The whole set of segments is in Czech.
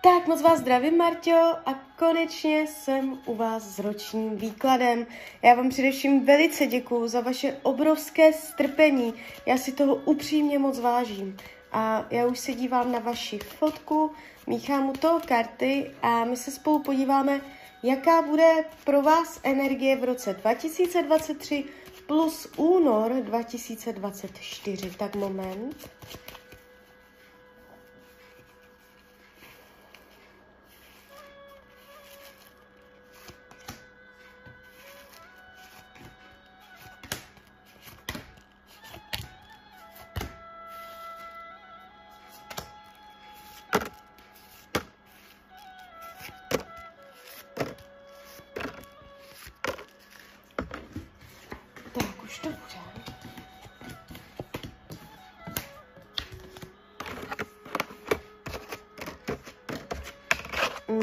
Tak moc vás zdravím, Marťo, a konečně jsem u vás s ročním výkladem. Já vám především velice děkuju za vaše obrovské strpení. Já si toho upřímně moc vážím. A já už se dívám na vaši fotku, míchám u toho karty a my se spolu podíváme, jaká bude pro vás energie v roce 2023 plus únor 2024. Tak moment.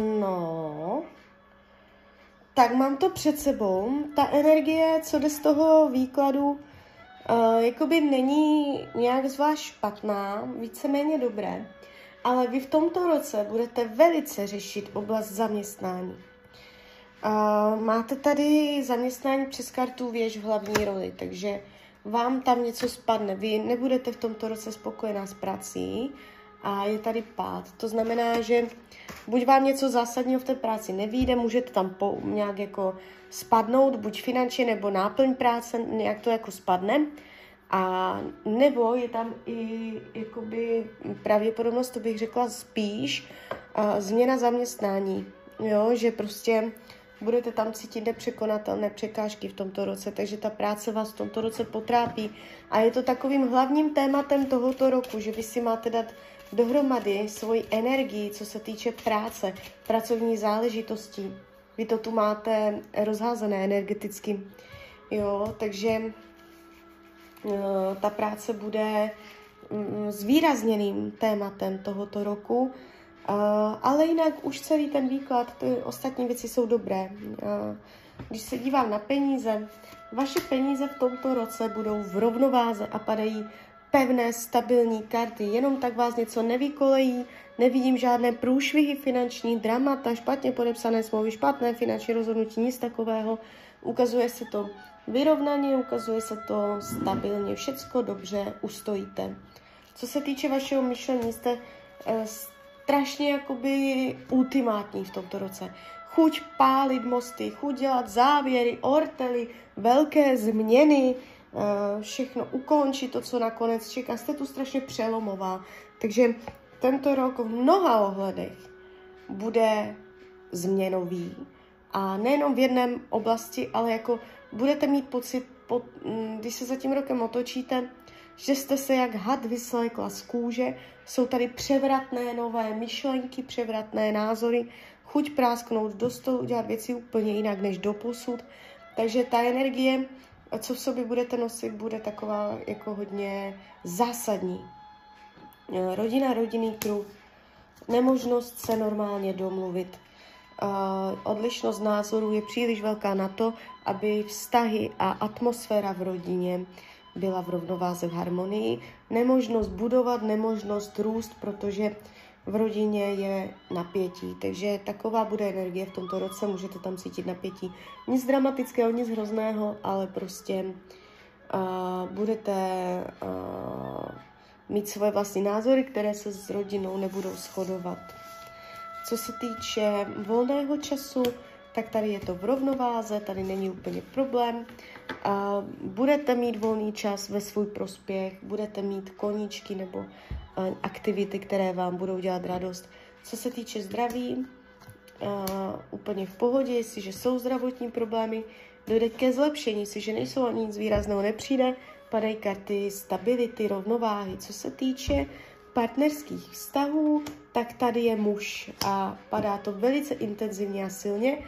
No, tak mám to před sebou. Ta energie, co jde z toho výkladu, uh, jakoby není nějak zvlášť špatná, víceméně dobré, ale vy v tomto roce budete velice řešit oblast zaměstnání. Uh, máte tady zaměstnání přes kartu věž v hlavní roli, takže vám tam něco spadne. Vy nebudete v tomto roce spokojená s prací a je tady pád. To znamená, že buď vám něco zásadního v té práci nevíde, můžete tam po, nějak jako spadnout, buď finančně nebo náplň práce, nějak to jako spadne. A nebo je tam i jakoby pravděpodobnost, to bych řekla spíš, uh, změna zaměstnání. Jo, že prostě budete tam cítit nepřekonatelné překážky v tomto roce, takže ta práce vás v tomto roce potrápí. A je to takovým hlavním tématem tohoto roku, že vy si máte dát dohromady svoji energii, co se týče práce, pracovní záležitostí. Vy to tu máte rozházené energeticky. Jo, takže uh, ta práce bude um, zvýrazněným tématem tohoto roku Uh, ale jinak už celý ten výklad, ty ostatní věci jsou dobré. Uh, když se dívám na peníze, vaše peníze v tomto roce budou v rovnováze a padají pevné, stabilní karty. Jenom tak vás něco nevykolejí, nevidím žádné průšvihy finanční, dramata, špatně podepsané smlouvy, špatné finanční rozhodnutí, nic takového. Ukazuje se to vyrovnaně, ukazuje se to stabilně, všecko dobře ustojíte. Co se týče vašeho myšlení, jste uh, strašně jakoby ultimátní v tomto roce. Chuť pálit mosty, chuť dělat závěry, ortely, velké změny, všechno ukončit, to, co nakonec čeká. Jste tu strašně přelomová. Takže tento rok v mnoha ohledech bude změnový. A nejenom v jedné oblasti, ale jako budete mít pocit, mm, když se za tím rokem otočíte, že jste se jak had vyslékla z kůže, jsou tady převratné nové myšlenky, převratné názory, chuť prásknout do stolu, udělat věci úplně jinak než do posud. Takže ta energie, co v sobě budete nosit, bude taková jako hodně zásadní. Rodina, rodinný kruh, nemožnost se normálně domluvit. odlišnost názorů je příliš velká na to, aby vztahy a atmosféra v rodině byla v rovnováze v harmonii. Nemožnost budovat, nemožnost růst, protože v rodině je napětí. Takže taková bude energie v tomto roce, můžete tam cítit napětí. Nic dramatického, nic hrozného, ale prostě uh, budete uh, mít svoje vlastní názory, které se s rodinou nebudou shodovat. Co se týče volného času, tak tady je to v rovnováze, tady není úplně problém. Budete mít volný čas ve svůj prospěch, budete mít koníčky nebo aktivity, které vám budou dělat radost. Co se týče zdraví, úplně v pohodě, jestliže jsou zdravotní problémy, dojde ke zlepšení, jestliže nejsou ani nic výrazného nepřijde, padají karty stability, rovnováhy. Co se týče partnerských vztahů, tak tady je muž a padá to velice intenzivně a silně.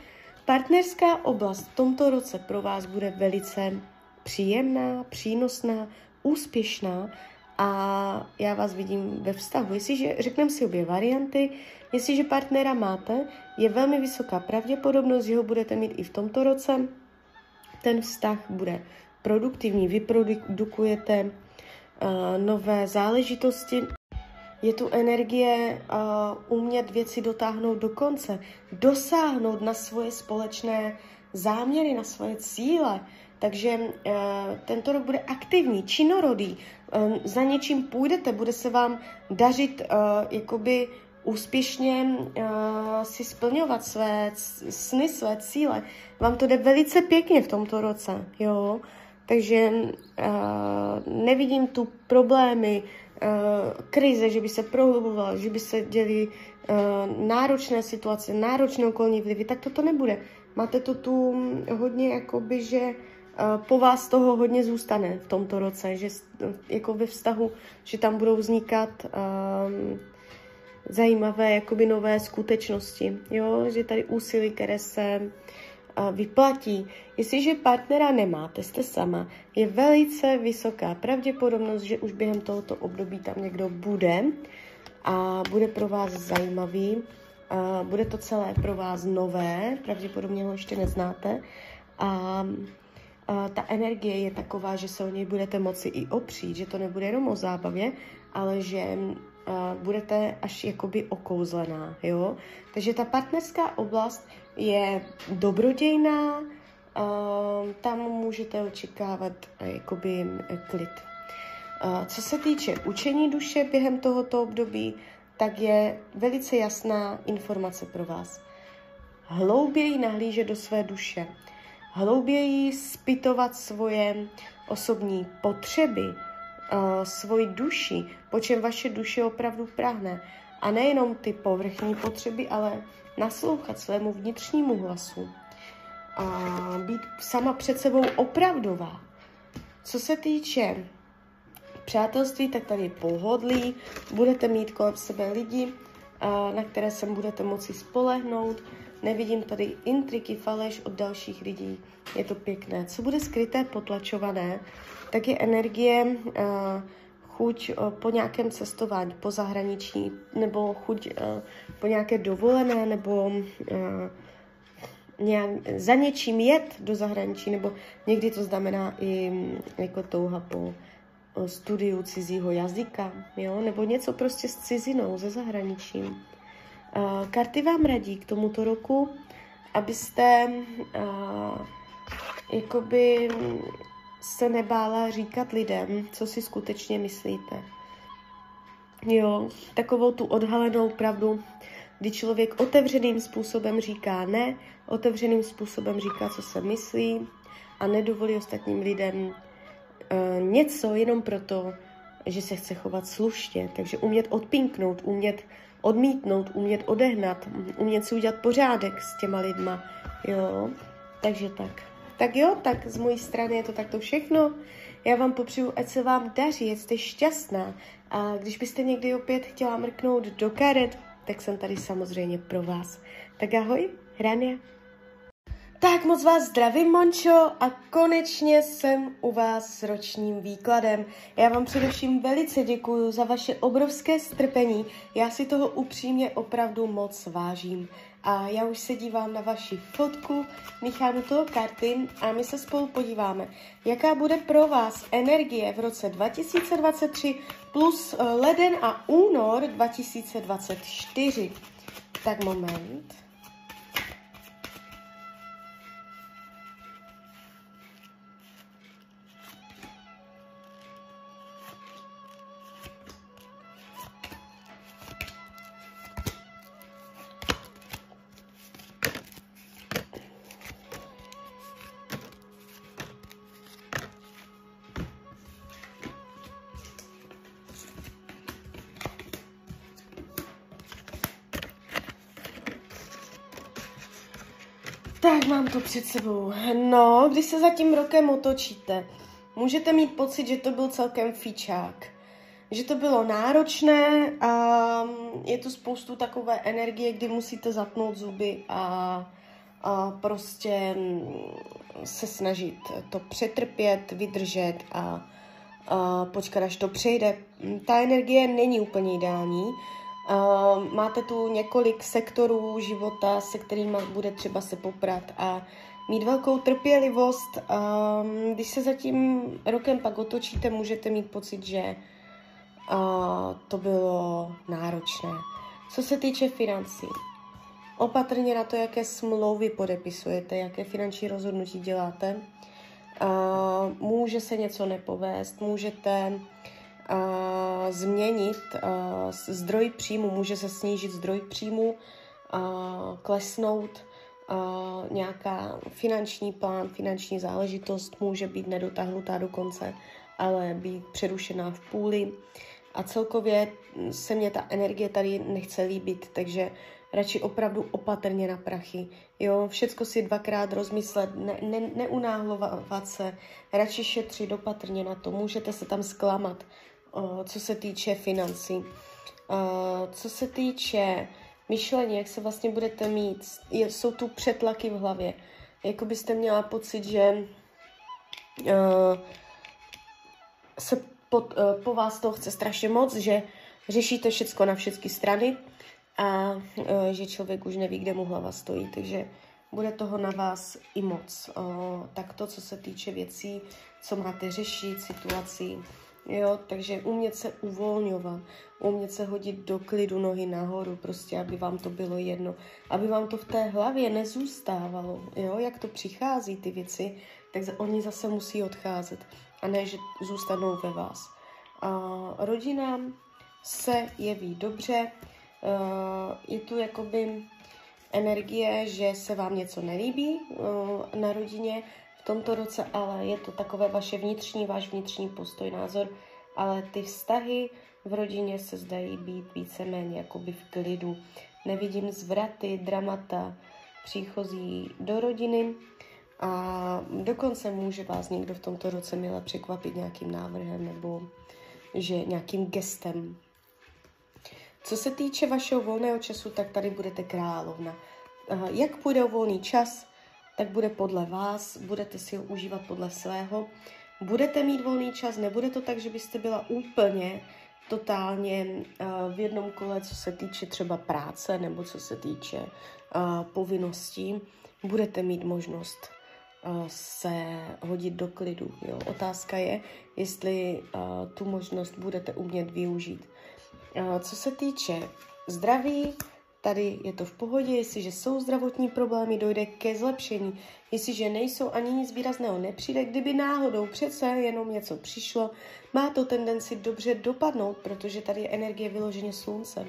Partnerská oblast v tomto roce pro vás bude velice příjemná, přínosná, úspěšná a já vás vidím ve vztahu. Jestliže, řekneme si obě varianty, jestliže partnera máte, je velmi vysoká pravděpodobnost, že ho budete mít i v tomto roce. Ten vztah bude produktivní, vyprodukujete uh, nové záležitosti. je tu energie uh, umět věci dotáhnout do konce, dosáhnout na svoje společné záměry, na svoje cíle. Takže uh, tento rok bude aktivní, činorodý, um, za něčím půjdete, bude se vám dařit uh, jakoby úspěšně uh, si splňovat své sny, své cíle. Vám to jde velice pěkně v tomto roce, jo. Takže nevidím tu problémy, krize, že by se prohlubovala, že by se děly uh, náročné situace, náročné okolní vlivy, tak toto nebude. Máte to tu hodně, jakoby, že po vás toho hodně zůstane v tomto roce, že jako ve vztahu, že tam budou vznikat uh, zajímavé jakoby nové skutečnosti, jo? že tady úsilí, které se uh, vyplatí. Jestliže partnera nemáte, jste sama, je velice vysoká pravděpodobnost, že už během tohoto období tam někdo bude a bude pro vás zajímavý. A bude to celé pro vás nové, pravděpodobně ho ještě neznáte. A ta energie je taková, že se o něj budete moci i opřít, že to nebude jenom o zábavě, ale že budete až jakoby okouzlená, jo. Takže ta partnerská oblast je dobrodějná, tam můžete očekávat jakoby klid. Co se týče učení duše během tohoto období, tak je velice jasná informace pro vás. Hlouběji nahlížet do své duše, hlouběji spytovat svoje osobní potřeby, uh, svoji duši, po čem vaše duše opravdu prahne. A nejenom ty povrchní potřeby, ale naslouchat svému vnitřnímu hlasu. A být sama před sebou opravdová. Co se týče přátelství, tak tady je pohodlí, budete mít kolem sebe lidi, na které se budete moci spolehnout, nevidím tady intriky, faleš od dalších lidí, je to pěkné. Co bude skryté, potlačované, tak je energie, uh, chuť uh, po nějakém cestování, po zahraničí, nebo chuť uh, po nějaké dovolené, nebo nějak, za něčím jet do zahraničí, nebo někdy to znamená i jako touha po studiu cizího jazyka, jo? nebo něco prostě s cizinou, ze zahraničím. Uh, karty vám radí k tomuto roku, abyste uh, jakoby se nebála říkat lidem, co si skutečně myslíte. Jo, takovou tu odhalenou pravdu, kdy člověk otevřeným způsobem říká ne, otevřeným způsobem říká, co se myslí a nedovolí ostatním lidem uh, něco jenom proto, že se chce chovat slušně. Takže umět odpinknout, umět odmítnout, umět odehnat, umět si udělat pořádek s těma lidma. Jo, takže tak. Tak jo, tak z mojí strany je to takto všechno. Já vám popřeju, ať se vám daří, ať jste šťastná. A když byste někdy opět chtěla mrknout do karet, tak jsem tady samozřejmě pro vás. Tak ahoj, Rania. Tak moc vás zdravím, Mončo, a konečně jsem u vás s ročním výkladem. Já vám především velice děkuji za vaše obrovské strpení. Já si toho upřímně opravdu moc vážím. A já už se dívám na vaši fotku, míchám u toho karty a my se spolu podíváme, jaká bude pro vás energie v roce 2023 plus eh, leden a únor 2024. Tak moment. Tak, mám to před sebou. No, když se za tím rokem otočíte, můžete mít pocit, že to byl celkem fíčák. Že to bylo náročné a je tu spoustu takové energie, kdy musíte zatnout zuby a, a prostě se snažit to přetrpět, vydržet a, a počkat, až to přejde. Ta energie není úplně ideální, máte tu několik sektorů života, se kterými bude třeba se poprat a mít velkou trpělivost. Uh, když se za tím rokem pak otočíte, můžete mít pocit, že to bylo náročné. Co se týče financí, opatrně na to, jaké smlouvy podepisujete, jaké finanční rozhodnutí děláte. Může se něco nepovést, můžete změnit uh, zdroj příjmu, může se snížit zdroj příjmu, uh, klesnout nějaká finanční plán, finanční záležitost může být nedotáhnutá do konce, ale být přerušená v půli. A celkově se mě ta energie tady nechce líbit, takže radši opravdu opatrně na prachy. Jo, všecko si dvakrát rozmyslet, ne, ne, neunáhlovat se, radši šetřit opatrně na to. Můžete se tam zklamat, co se týče financí. O, co se týče myšlení, jak se vlastně budete mít, jsou tu přetlaky v hlavě. Jako byste měla pocit, že uh, se uh, po vás to chce strašně moc, že řešíte všecko na všechny strany a že člověk už neví, kde mu hlava stojí, takže bude toho na vás i moc. Tak to, co se týče věcí, co máte řešit, situací, Jo, takže umět se uvolňovat, umět se hodit do klidu nohy nahoru, prostě, aby vám to bylo jedno, aby vám to v té hlavě nezůstávalo, jo, jak to přichází ty věci, tak oni zase musí odcházet a ne, že zůstanou ve vás. A rodinám se jeví dobře, je tu jakoby energie, že se vám něco nelíbí na rodině, v tomto roce, ale je to takové vaše vnitřní, váš vnitřní postoj, názor, ale ty vztahy v rodině se zdají být víceméně jakoby v klidu. Nevidím zvraty, dramata, příchozí do rodiny a dokonce může vás někdo v tomto roce milé překvapit nějakým návrhem nebo že nějakým gestem. Co se týče vašeho volného času, tak tady budete královna. Jak půjde o volný čas, tak bude podle vás, budete si ho užívat podle svého. Budete mít volný čas, nebude to tak, že byste byla úplně totálně uh, v jednom kole, co se týče třeba práce nebo co se týče uh, povinností. Budete mít možnost uh, se hodit do klidu. Jo. Otázka je, jestli tu možnost budete umět využít. Co se týče zdraví, Tady je to v pohodě, jestliže jsou zdravotní problémy, dojde ke zlepšení. Jestliže nejsou ani nic výrazného nepřijde, kdyby náhodou přece jenom něco přišlo, má to tendenci dobře dopadnout, protože tady je energie vyloženě slunce.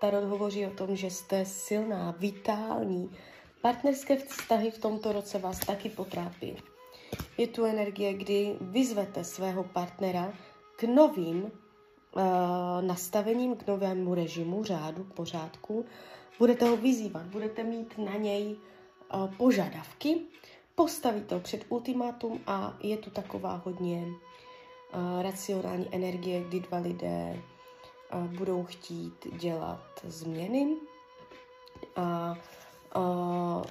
Tarot hovoří o tom, že jste silná, vitální. Partnerské vztahy v tomto roce vás taky potrápí. Je tu energie, kdy vyzvete svého partnera k novým nastavením k novému režimu, řádu, pořádku. Budete ho vyzývat, budete mít na něj uh, požadavky, postavíte ho před ultimátum a je tu taková hodně uh, racionální energie, kdy dva lidé budou chtít dělat změny a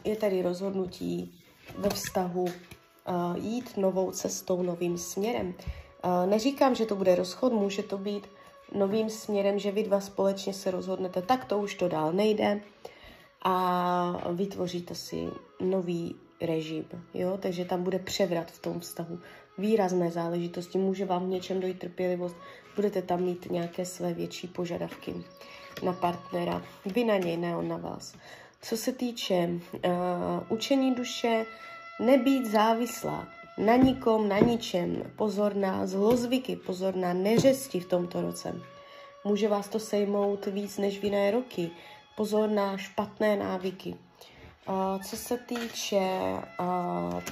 je tady rozhodnutí ve vztahu jít novou cestou, novým směrem. Neříkám, že to bude rozchod, může to být novým směrem, že vy dva společně se rozhodnete, tak to už to dál nejde a vytvoříte si nový režim, jo, takže tam bude převrat v tom vztahu, výrazné záležitosti, může vám v něčem dojít trpělivost, budete tam mít nějaké své větší požadavky na partnera, vy na něj, ne on na vás. Co se týče uh, učení duše, nebýt závislá, na nikom, na ničem. Pozor na zlozvyky, pozor na neřesti v tomto roce. Může vás to sejmout víc než v jiné roky. Pozor na špatné návyky. Co se týče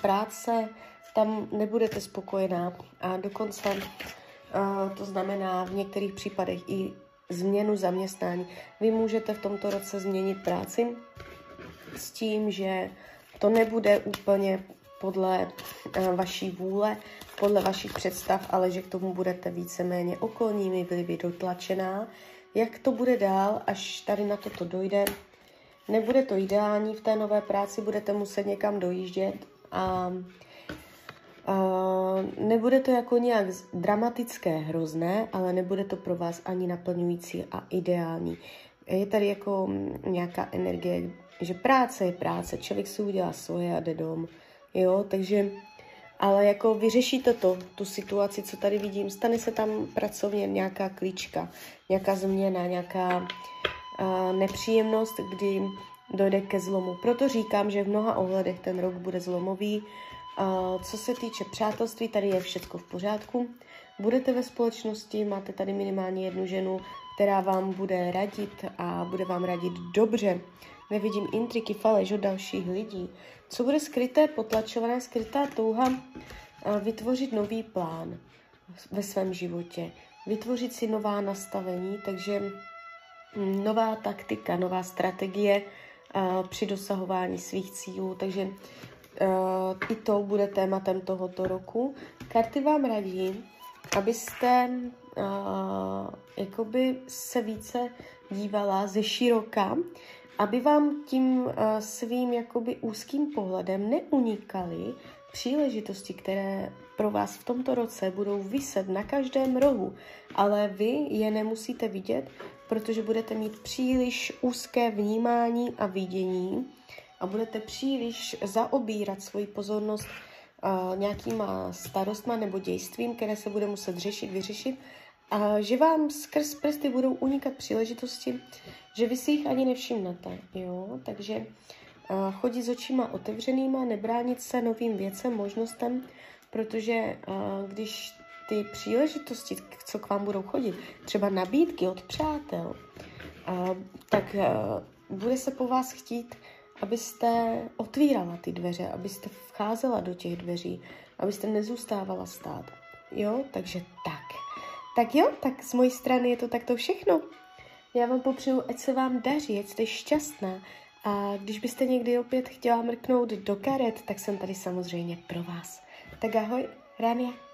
práce, tam nebudete spokojená a dokonce to znamená v některých případech i změnu zaměstnání. Vy můžete v tomto roce změnit práci s tím, že to nebude úplně podle uh, vaší vůle, podle vašich představ, ale že k tomu budete víceméně okolními vlivy dotlačená. Jak to bude dál, až tady na toto dojde? Nebude to ideální v té nové práci, budete muset někam dojíždět a Uh, nebude to jako nějak dramatické, hrozné, ale nebude to pro vás ani naplňující a ideální. Je tady jako nějaká energie, že práce je práce, člověk si udělá svoje a jde dom. Jo, takže ale jako vyřeší to to, tu situaci, co tady vidím. Stane se tam pracovně nějaká klíčka, nějaká změna, nějaká uh, nepříjemnost, kdy dojde ke zlomu. Proto říkám, že v mnoha ohledech ten rok bude zlomový. Uh, co se týče přátelství, tady je všechno v pořádku. Budete ve společnosti, máte tady minimálně jednu ženu, která vám bude radit a bude vám radit dobře. Nevidím intriky, faleš od dalších lidí. Co bude skryté, potlačované, skrytá touha vytvořit nový plán ve svém životě, vytvořit si nová nastavení, takže hm, nová taktika, nová strategie při dosahování svých cílů, takže i to bude tématem tohoto roku. Karty vám radí, abyste uh, jakoby se více dívala ze široka, aby vám tím uh, svým jakoby úzkým pohledem neunikaly příležitosti, které pro vás v tomto roce budou vyset na každém rohu, ale vy je nemusíte vidět, protože budete mít příliš úzké vnímání a vidění a budete příliš zaobírat svoji pozornost uh, nějakýma starostma nebo dějstvím, které se bude muset řešit, vyřešit, a že vám skrz prsty budou unikat příležitosti, že vy si jich ani nevšimnete, jo, takže uh, chodit s očima otevřenýma, nebránit se novým věcem, možnostem, protože uh, když ty příležitosti, co k vám budou chodit, třeba nabídky od přátel, uh, tak bude se po vás chtít abyste otvírala ty dveře, abyste vcházela do těch dveří, abyste nezůstávala stát. Jo, takže tak. Tak jo, tak z mojí strany je to takto všechno. Já vám popřeju, ať se vám daří, ať jste šťastná. A když byste někdy opět chtěla mrknout do karet, tak jsem tady samozřejmě pro vás. Tak ahoj, Rania.